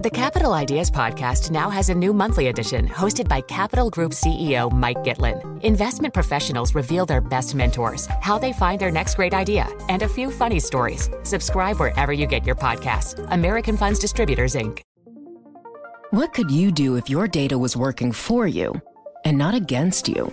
The Capital Ideas Podcast now has a new monthly edition hosted by Capital Group CEO Mike Gitlin. Investment professionals reveal their best mentors, how they find their next great idea, and a few funny stories. Subscribe wherever you get your podcasts. American Funds Distributors, Inc. What could you do if your data was working for you and not against you?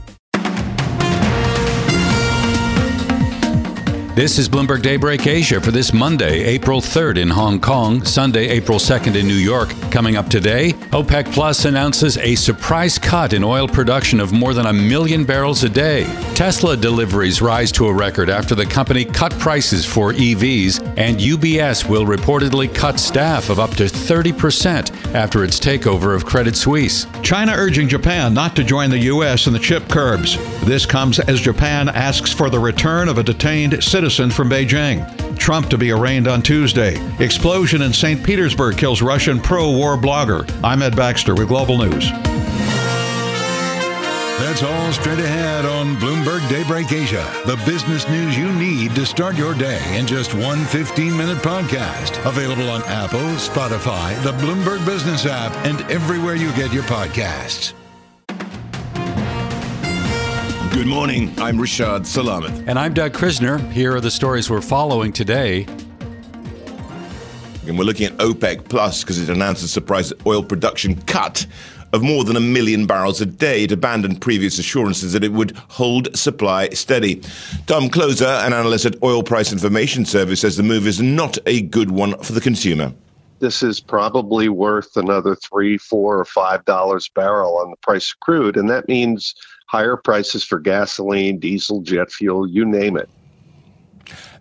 This is Bloomberg Daybreak Asia for this Monday, April 3rd in Hong Kong, Sunday, April 2nd in New York. Coming up today, OPEC Plus announces a surprise cut in oil production of more than a million barrels a day. Tesla deliveries rise to a record after the company cut prices for EVs, and UBS will reportedly cut staff of up to 30% after its takeover of Credit Suisse. China urging Japan not to join the U.S. in the chip curbs. This comes as Japan asks for the return of a detained citizen from Beijing. Trump to be arraigned on Tuesday. Explosion in St. Petersburg kills Russian pro war blogger. I'm Ed Baxter with Global News. That's all straight ahead on Bloomberg Daybreak Asia. The business news you need to start your day in just one 15 minute podcast. Available on Apple, Spotify, the Bloomberg Business app, and everywhere you get your podcasts. Good morning. I'm Rashad Salamat. And I'm Doug Krisner. Here are the stories we're following today. And we're looking at OPEC Plus because it announced a surprise oil production cut of more than a million barrels a day. It abandoned previous assurances that it would hold supply steady. Tom Kloza, an analyst at Oil Price Information Service, says the move is not a good one for the consumer. This is probably worth another three, four, or five dollars barrel on the price of crude, and that means higher prices for gasoline, diesel, jet fuel, you name it.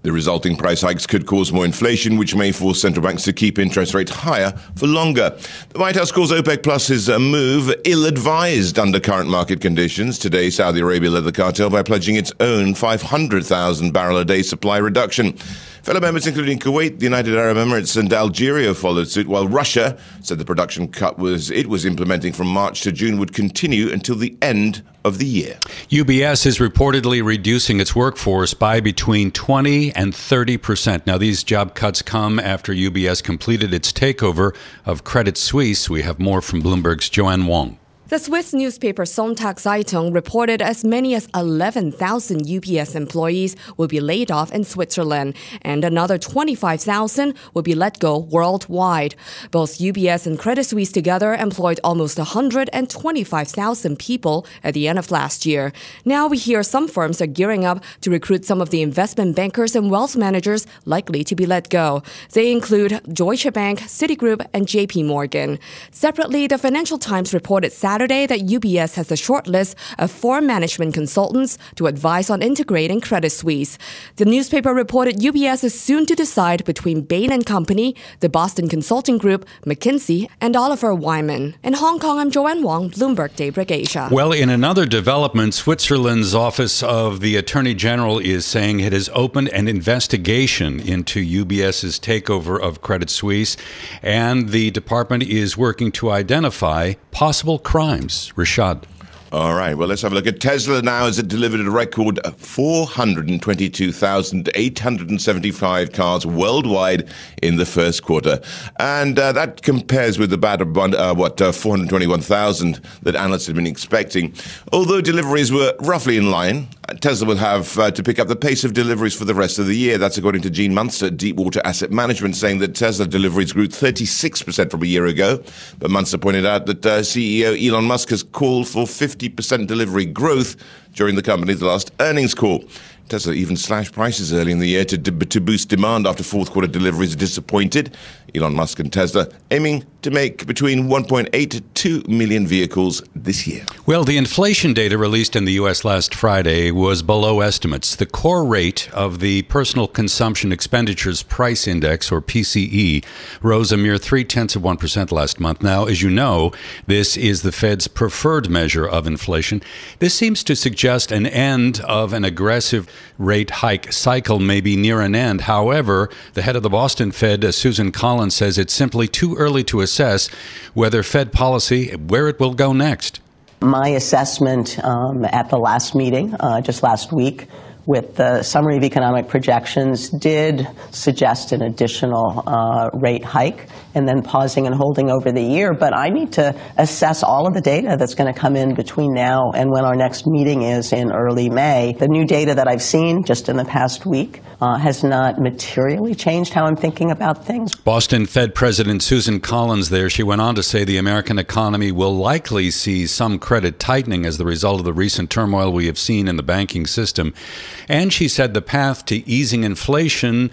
The resulting price hikes could cause more inflation, which may force central banks to keep interest rates higher for longer. The White House calls OPEC Plus's uh, move ill advised under current market conditions. Today, Saudi Arabia led the cartel by pledging its own 500,000 barrel a day supply reduction. Fellow members, including Kuwait, the United Arab Emirates, and Algeria, followed suit, while Russia said the production cut was it was implementing from March to June would continue until the end of the year. UBS is reportedly reducing its workforce by between 20 and 30 percent. Now, these job cuts come after UBS completed its takeover of Credit Suisse. We have more from Bloomberg's Joanne Wong. The Swiss newspaper Sonntagszeitung reported as many as 11,000 UBS employees will be laid off in Switzerland, and another 25,000 will be let go worldwide. Both UBS and Credit Suisse together employed almost 125,000 people at the end of last year. Now we hear some firms are gearing up to recruit some of the investment bankers and wealth managers likely to be let go. They include Deutsche Bank, Citigroup, and JP Morgan. Separately, the Financial Times reported Saturday Saturday that UBS has a short list of four management consultants to advise on integrating Credit Suisse. The newspaper reported UBS is soon to decide between Bain and Company, the Boston Consulting Group, McKinsey, and Oliver Wyman. In Hong Kong, I'm Joanne Wong, Bloomberg Daybreak Asia. Well, in another development, Switzerland's Office of the Attorney General is saying it has opened an investigation into UBS's takeover of Credit Suisse, and the department is working to identify possible crimes times. Rashad. All right, well, let's have a look at Tesla now as it delivered a record 422,875 cars worldwide in the first quarter. And uh, that compares with the about, uh, what, uh, 421,000 that analysts had been expecting. Although deliveries were roughly in line, Tesla will have uh, to pick up the pace of deliveries for the rest of the year. That's according to Gene Munster at Deepwater Asset Management, saying that Tesla deliveries grew 36% from a year ago. But Munster pointed out that uh, CEO Elon Musk has called for 50 50% delivery growth during the company's last earnings call. Tesla even slashed prices early in the year to, to boost demand after fourth quarter deliveries disappointed. Elon Musk and Tesla aiming to make between 1.8 to 2 million vehicles this year. Well, the inflation data released in the U.S. last Friday was below estimates. The core rate of the Personal Consumption Expenditures Price Index, or PCE, rose a mere three tenths of 1% last month. Now, as you know, this is the Fed's preferred measure of inflation. This seems to suggest an end of an aggressive rate hike cycle may be near an end. However, the head of the Boston Fed, uh, Susan Collins, says it's simply too early to assess whether Fed policy, where it will go next. My assessment um, at the last meeting, uh, just last week, with the summary of economic projections did suggest an additional uh, rate hike and then pausing and holding over the year. But I need to assess all of the data that's going to come in between now and when our next meeting is in early May. The new data that I've seen just in the past week uh, has not materially changed how I'm thinking about things. Boston Fed President Susan Collins there, she went on to say the American economy will likely see some credit tightening as the result of the recent turmoil we have seen in the banking system. And she said the path to easing inflation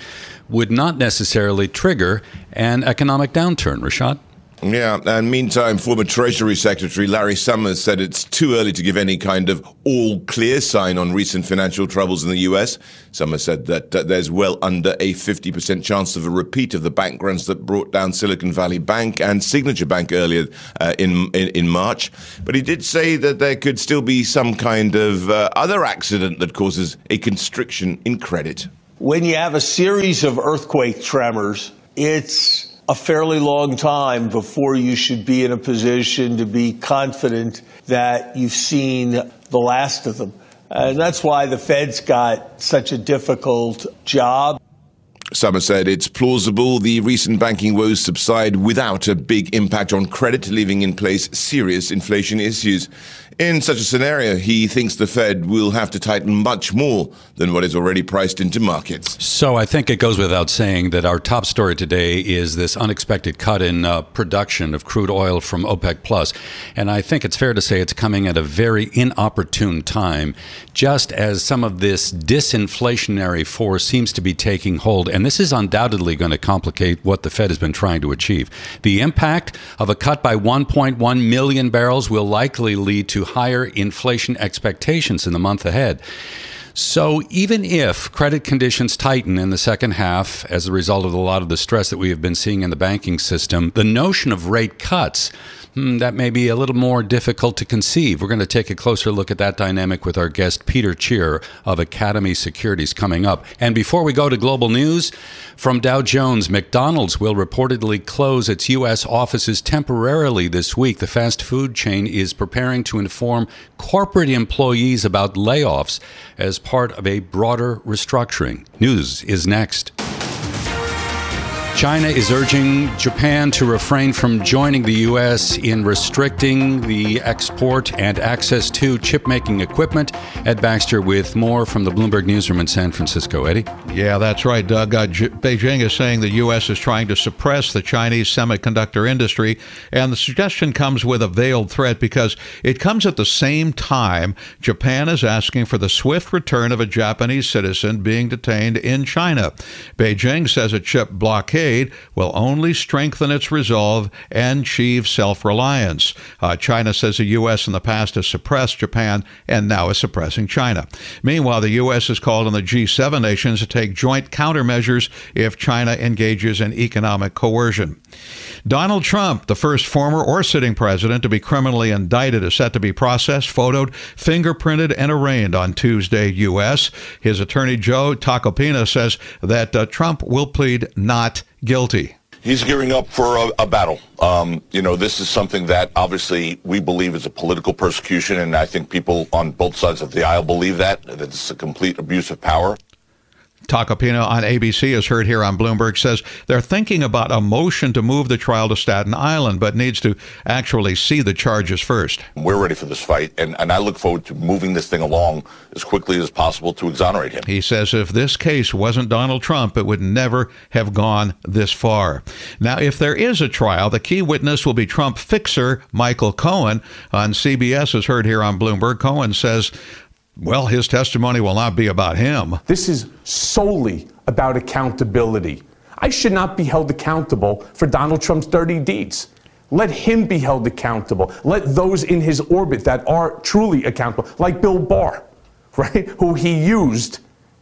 would not necessarily trigger an economic downturn. Rashad? Yeah, and meantime, former Treasury Secretary Larry Summers said it's too early to give any kind of all clear sign on recent financial troubles in the U.S. Summers said that uh, there's well under a 50% chance of a repeat of the bank runs that brought down Silicon Valley Bank and Signature Bank earlier uh, in, in, in March. But he did say that there could still be some kind of uh, other accident that causes a constriction in credit. When you have a series of earthquake tremors, it's a fairly long time before you should be in a position to be confident that you've seen the last of them. And that's why the Fed's got such a difficult job. Summers said it's plausible the recent banking woes subside without a big impact on credit, leaving in place serious inflation issues. In such a scenario, he thinks the Fed will have to tighten much more than what is already priced into markets. So I think it goes without saying that our top story today is this unexpected cut in uh, production of crude oil from OPEC Plus, and I think it's fair to say it's coming at a very inopportune time, just as some of this disinflationary force seems to be taking hold, and this is undoubtedly going to complicate what the Fed has been trying to achieve. The impact of a cut by 1.1 million barrels will likely lead to higher inflation expectations in the month ahead. So, even if credit conditions tighten in the second half as a result of a lot of the stress that we have been seeing in the banking system, the notion of rate cuts hmm, that may be a little more difficult to conceive. We're going to take a closer look at that dynamic with our guest, Peter Tchir of Academy Securities, coming up. And before we go to global news, from Dow Jones, McDonald's will reportedly close its U.S. offices temporarily this week. The fast food chain is preparing to inform corporate employees about layoffs as part of a broader restructuring. News is next. China is urging Japan to refrain from joining the U.S. in restricting the export and access to chip making equipment. Ed Baxter with more from the Bloomberg Newsroom in San Francisco. Eddie? Yeah, that's right, Doug. Uh, J- Beijing is saying the U.S. is trying to suppress the Chinese semiconductor industry, and the suggestion comes with a veiled threat because it comes at the same time Japan is asking for the swift return of a Japanese citizen being detained in China. Beijing says a chip blockade will only strengthen its resolve and achieve self reliance. Uh, China says the U.S. in the past has suppressed Japan and now is suppressing China. Meanwhile, the U.S. has called on the G7 nations to take joint countermeasures if China engages in economic coercion. Donald Trump, the first former or sitting president to be criminally indicted, is set to be processed, photoed, fingerprinted, and arraigned on Tuesday, U.S. His attorney Joe Tacopina says that uh, Trump will plead not guilty. He's gearing up for a, a battle. Um, you know, this is something that obviously we believe is a political persecution, and I think people on both sides of the aisle believe that, that it's a complete abuse of power. Tacopina on ABC, as heard here on Bloomberg, says they're thinking about a motion to move the trial to Staten Island, but needs to actually see the charges first. We're ready for this fight, and, and I look forward to moving this thing along as quickly as possible to exonerate him. He says if this case wasn't Donald Trump, it would never have gone this far. Now, if there is a trial, the key witness will be Trump fixer Michael Cohen on CBS, as heard here on Bloomberg. Cohen says Well, his testimony will not be about him. This is solely about accountability. I should not be held accountable for Donald Trump's dirty deeds. Let him be held accountable. Let those in his orbit that are truly accountable, like Bill Barr, right, who he used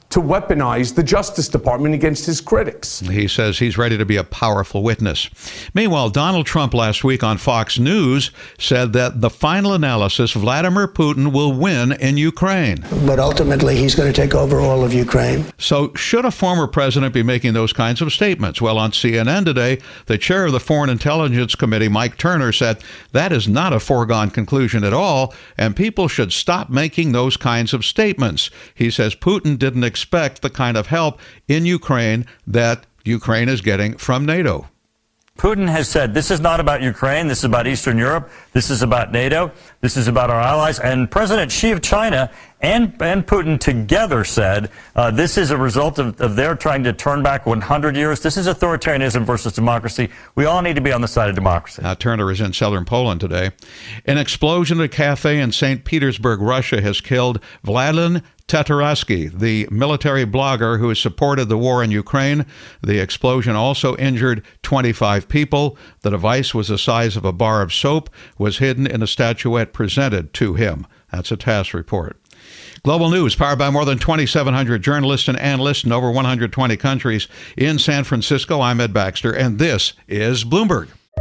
to weaponize the Justice Department against his critics. He says he's ready to be a powerful witness. Meanwhile, Donald Trump last week on Fox News said that the final analysis Vladimir Putin will win in Ukraine. But ultimately, he's going to take over all of Ukraine. So, should a former president be making those kinds of statements? Well, on CNN today, the chair of the Foreign Intelligence Committee, Mike Turner, said that is not a foregone conclusion at all, and people should stop making those kinds of statements. He says Putin didn't expect expect the kind of help in Ukraine that Ukraine is getting from NATO. Putin has said this is not about Ukraine, this is about Eastern Europe, this is about NATO, this is about our allies. And President Xi of China and, and Putin together said uh, this is a result of, of their trying to turn back 100 years. This is authoritarianism versus democracy. We all need to be on the side of democracy. Uh, Turner is in southern Poland today. An explosion at a cafe in St. Petersburg, Russia, has killed Vladlen Tatarsky, the military blogger who has supported the war in Ukraine. The explosion also injured 25 people. The device was the size of a bar of soap, was hidden in a statuette presented to him. That's a TASS report. Global News, powered by more than 2,700 journalists and analysts in over 120 countries. In San Francisco, I'm Ed Baxter, and this is Bloomberg.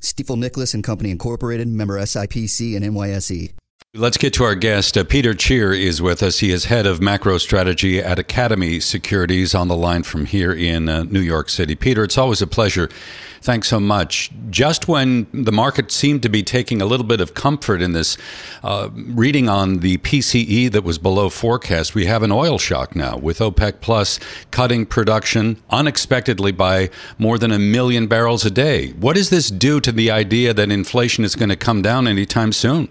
Stifel Nicolaus and Company Incorporated, member SIPC and NYSE. Let's get to our guest. Uh, Peter Tchir is with us. He is head of macro strategy at Academy Securities on the line from here in uh, New York City. Peter, it's always a pleasure. Thanks so much. Just when the market seemed to be taking a little bit of comfort in this uh, reading on the PCE that was below forecast, we have an oil shock now with OPEC Plus cutting production unexpectedly by more than a million barrels a day. What does this do to the idea that inflation is going to come down anytime soon?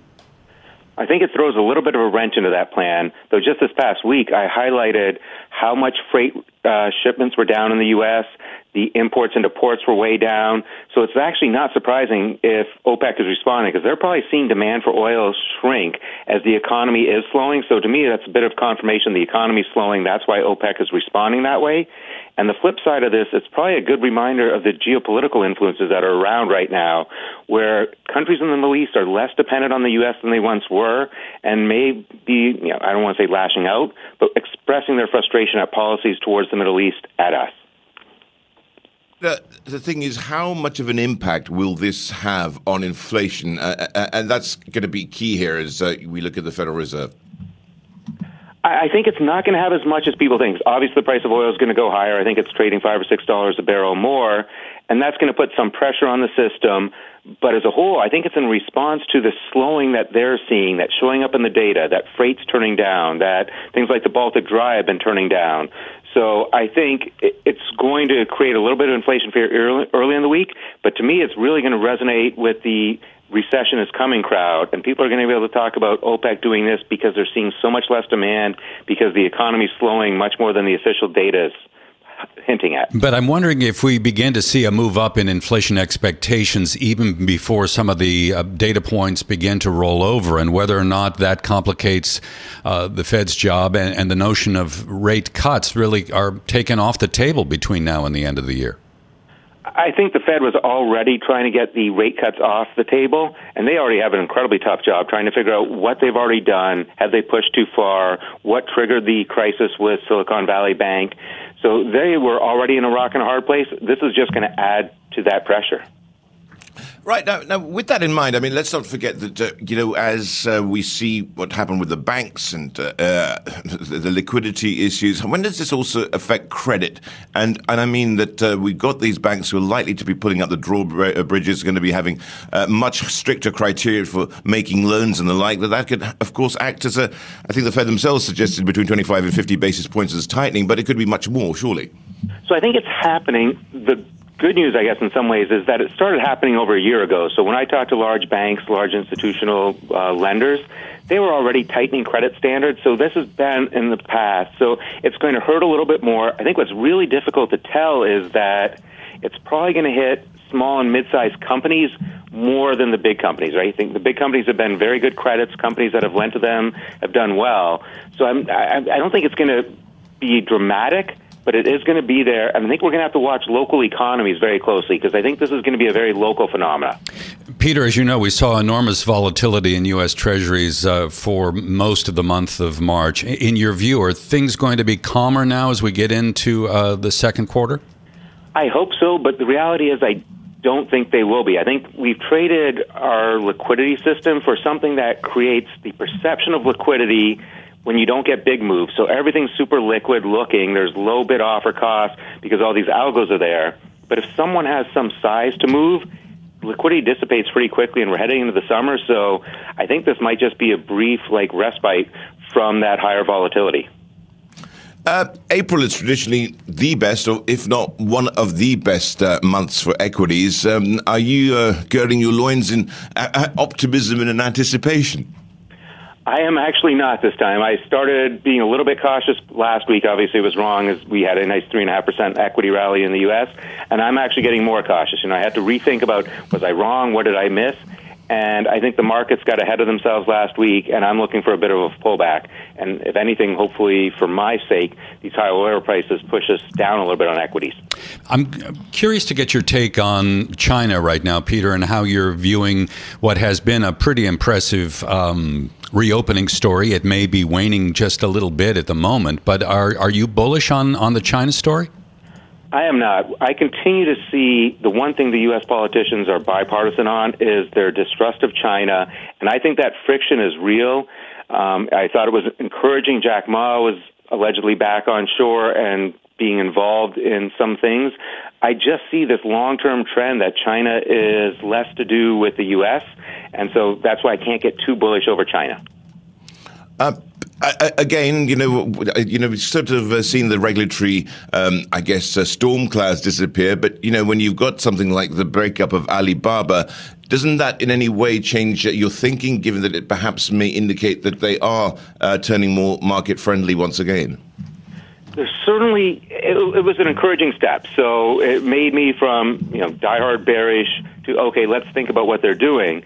I think it throws a little bit of a wrench into that plan. Though just this past week, I highlighted how much freight uh, shipments were down in the U.S. The imports into ports were way down. So it's actually not surprising if OPEC is responding because they're probably seeing demand for oil shrink as the economy is slowing. So to me, that's a bit of confirmation the economy is slowing. That's why OPEC is responding that way. And the flip side of this, it's probably a good reminder of the geopolitical influences that are around right now, where countries in the Middle East are less dependent on the U.S. than they once were, and may be, you know, I don't want to say lashing out, but expressing their frustration at policies towards the Middle East at us. The, the thing is, how much of an impact will this have on inflation? Uh, uh and that's going to be key here as uh, we look at the Federal Reserve. I think it's not going to have as much as people think. Obviously, the price of oil is going to go higher. I think it's trading five or six dollars a barrel more, and that's going to put some pressure on the system. But as a whole, I think it's in response to the slowing that they're seeing, that's showing up in the data, that freight's turning down, that things like the Baltic Dry have been turning down. So I think it's going to create a little bit of inflation fear early in the week, but to me, it's really going to resonate with the recession is coming crowd, and people are going to be able to talk about OPEC doing this because they're seeing so much less demand because the economy is slowing much more than the official data is hinting at. But I'm wondering if we begin to see a move up in inflation expectations even before some of the uh, data points begin to roll over, and whether or not that complicates uh, the Fed's job and, and the notion of rate cuts really are taken off the table between now and the end of the year. I think the Fed was already trying to get the rate cuts off the table, and they already have an incredibly tough job trying to figure out what they've already done. Have they pushed too far? What triggered the crisis with Silicon Valley Bank? So they were already in a rock and a hard place. This is just going to add to that pressure. Right now, now, with that in mind, I mean, let's not forget that uh, you know, as uh, we see what happened with the banks and uh, uh the liquidity issues, when does this also affect credit? And and I mean that uh, we've got these banks who are likely to be pulling up the drawbridges, going to be having uh, much stricter criteria for making loans and the like. That that could, of course, act as a. I think the Fed themselves suggested between 25 and 50 basis points as tightening, but it could be much more, surely. So I think it's happening. The good news, I guess, in some ways, is that it started happening over a year ago. So when I talked to large banks, large institutional uh, lenders, they were already tightening credit standards. So this has been in the past. So it's going to hurt a little bit more. I think what's really difficult to tell is that it's probably going to hit small and mid-sized companies more than the big companies, right? I think the big companies have been very good credits. Companies that have lent to them have done well. So I'm, I, I don't think it's going to be dramatic but it is going to be there. And I think we're going to have to watch local economies very closely because I think this is going to be a very local phenomenon. Peter, as you know, we saw enormous volatility in U.S. Treasuries uh, for most of the month of March. In your view, are things going to be calmer now as we get into uh, the second quarter? I hope so, but the reality is I don't think they will be. I think we've traded our liquidity system for something that creates the perception of liquidity when you don't get big moves. So everything's super liquid looking. There's low bid offer cost because all these algos are there. But if someone has some size to move, liquidity dissipates pretty quickly and we're heading into the summer. So I think this might just be a brief like respite from that higher volatility. Uh, April is traditionally the best, or if not one of the best uh, months for equities. Um, are you uh, girding your loins in uh, uh, optimism and in anticipation? I am actually not this time. I started being a little bit cautious last week. Obviously, it was wrong as we had a nice three and a half percent equity rally in the U.S. And I'm actually getting more cautious. And I had to rethink about was I wrong? What did I miss? And I think the markets got ahead of themselves last week, and I'm looking for a bit of a pullback. And if anything, hopefully for my sake, these high oil prices push us down a little bit on equities. I'm curious to get your take on China right now, Peter, and how you're viewing what has been a pretty impressive um, reopening story. It may be waning just a little bit at the moment, but are, are you bullish on, on the China story? I am not. I continue to see the one thing the U.S. politicians are bipartisan on is their distrust of China, and I think that friction is real. Um, I thought it was encouraging. Jack Ma was allegedly back on shore and being involved in some things. I just see this long term trend that China is less to do with the U.S., and so that's why I can't get too bullish over China. Uh, again, you know, you know, we've sort of uh, seen the regulatory, um, I guess, uh, storm clouds disappear. But you know, when you've got something like the breakup of Alibaba, doesn't that in any way change your thinking, given that it perhaps may indicate that they are uh, turning more market friendly once again? There's certainly it, it, was an encouraging step. So it made me from you know diehard bearish to okay, let's think about what they're doing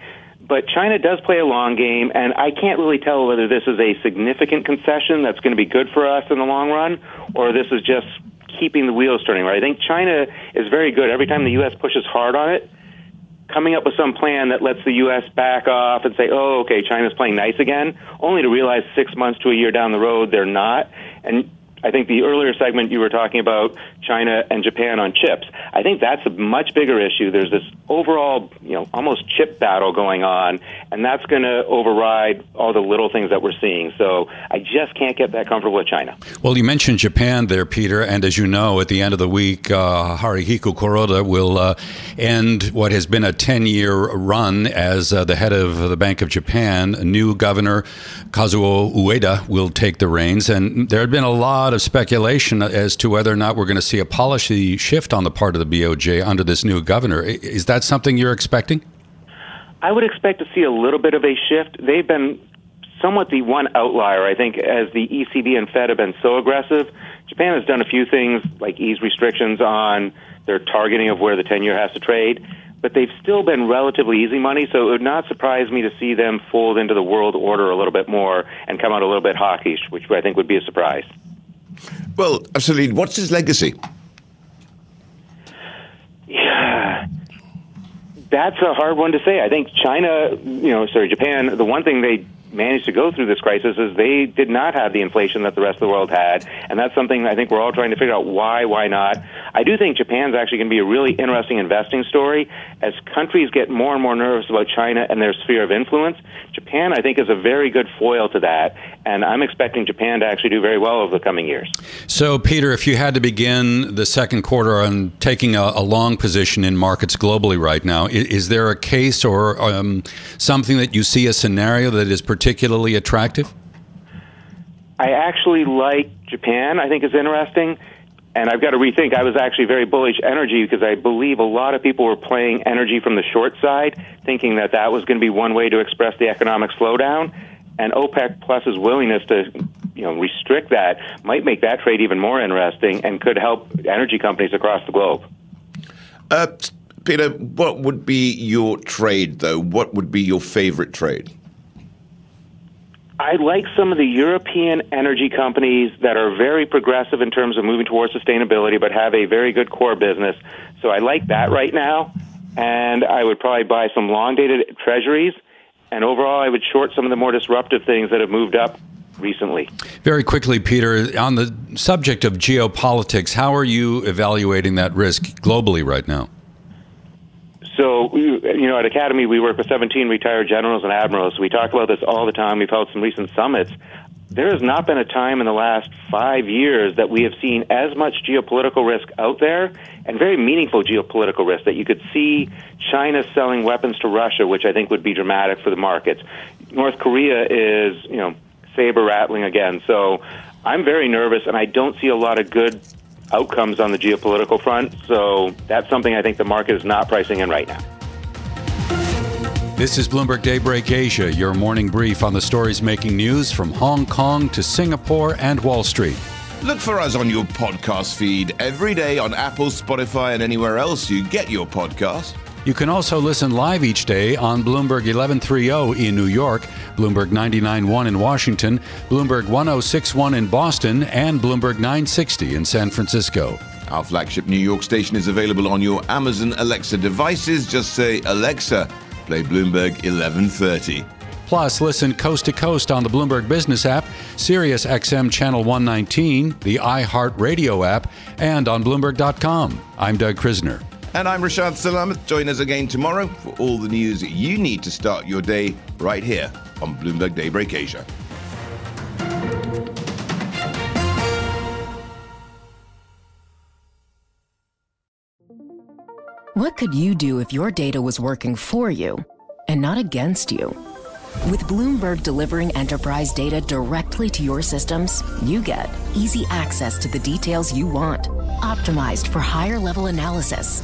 but China does play a long game, and I can't really tell whether this is a significant concession that's going to be good for us in the long run, or this is just keeping the wheels turning. Right? I think China is very good. Every time the U.S. pushes hard on it, coming up with some plan that lets the U.S. back off and say, "Oh, okay, China's playing nice again," only to realize six months to a year down the road they're not. And I think the earlier segment you were talking about China and Japan on chips. I think that's a much bigger issue. There's this overall, you know, almost chip battle going on, and that's going to override all the little things that we're seeing. So I just can't get that comfortable with China. Well, you mentioned Japan there, Peter, and as you know, at the end of the week, uh, Haruhiko Kuroda will uh, end what has been a 10-year run as uh, the head of the Bank of Japan. A new governor, Kazuo Ueda, will take the reins, and there had been a lot lot of speculation as to whether or not we're going to see a policy shift on the part of the BOJ under this new governor. Is that something you're expecting? I would expect to see a little bit of a shift. They've been somewhat the one outlier, I think, as the ECB and Fed have been so aggressive. Japan has done a few things like ease restrictions on their targeting of where the 10 year has to trade, but they've still been relatively easy money, so it would not surprise me to see them fold into the world order a little bit more and come out a little bit hawkish, which I think would be a surprise. Well, absolutely. What's his legacy? Yeah. That's a hard one to say. I think China, you know, sorry, Japan, the one thing they managed to go through this crisis is they did not have the inflation that the rest of the world had, and that's something I think we're all trying to figure out why, why not. I do think Japan's actually going to be a really interesting investing story as countries get more and more nervous about China and their sphere of influence. Japan, I think, is a very good foil to that, and I'm expecting Japan to actually do very well over the coming years. So, Peter, if you had to begin the second quarter on taking a, a long position in markets globally right now, is, is there a case or um, something that you see a scenario that is particularly attractive? I actually like Japan. I think is interesting. And I've got to rethink. I was actually very bullish energy because I believe a lot of people were playing energy from the short side, thinking that that was going to be one way to express the economic slowdown. And OPEC Plus's willingness to, you know, restrict that might make that trade even more interesting and could help energy companies across the globe. Uh, Peter, what would be your trade, though? What would be your favorite trade? I like some of the European energy companies that are very progressive in terms of moving towards sustainability, but have a very good core business. So I like that right now. And I would probably buy some long dated treasuries. And overall, I would short some of the more disruptive things that have moved up recently. Very quickly, Peter, on the subject of geopolitics, how are you evaluating that risk globally right now? So, you know, at Academy, we work with 17 retired generals and admirals. We talk about this all the time. We've held some recent summits. There has not been a time in the last five years that we have seen as much geopolitical risk out there and very meaningful geopolitical risk that you could see China selling weapons to Russia, which I think would be dramatic for the markets. North Korea is, you know, saber rattling again. So I'm very nervous, and I don't see a lot of good outcomes on the geopolitical front. So that's something I think the market is not pricing in right now. This is Bloomberg Daybreak Asia, your morning brief on the stories making news from Hong Kong to Singapore and Wall Street. Look for us on your podcast feed every day on Apple, Spotify, and anywhere else you get your podcast. You can also listen live each day on Bloomberg 1130 in New York, Bloomberg 99.1 in Washington, Bloomberg 1061 in Boston, and Bloomberg 960 in San Francisco. Our flagship New York station is available on your Amazon Alexa devices. Just say, Alexa, play Bloomberg 1130. Plus, listen coast to coast on the Bloomberg Business app, Sirius XM Channel 119, the iHeartRadio app, and on Bloomberg.com. I'm Doug Krisner. And I'm Rashad Salamat. Join us again tomorrow for all the news you need to start your day right here on Bloomberg Daybreak Asia. What could you do if your data was working for you and not against you? With Bloomberg delivering enterprise data directly to your systems, you get easy access to the details you want, optimized for higher level analysis,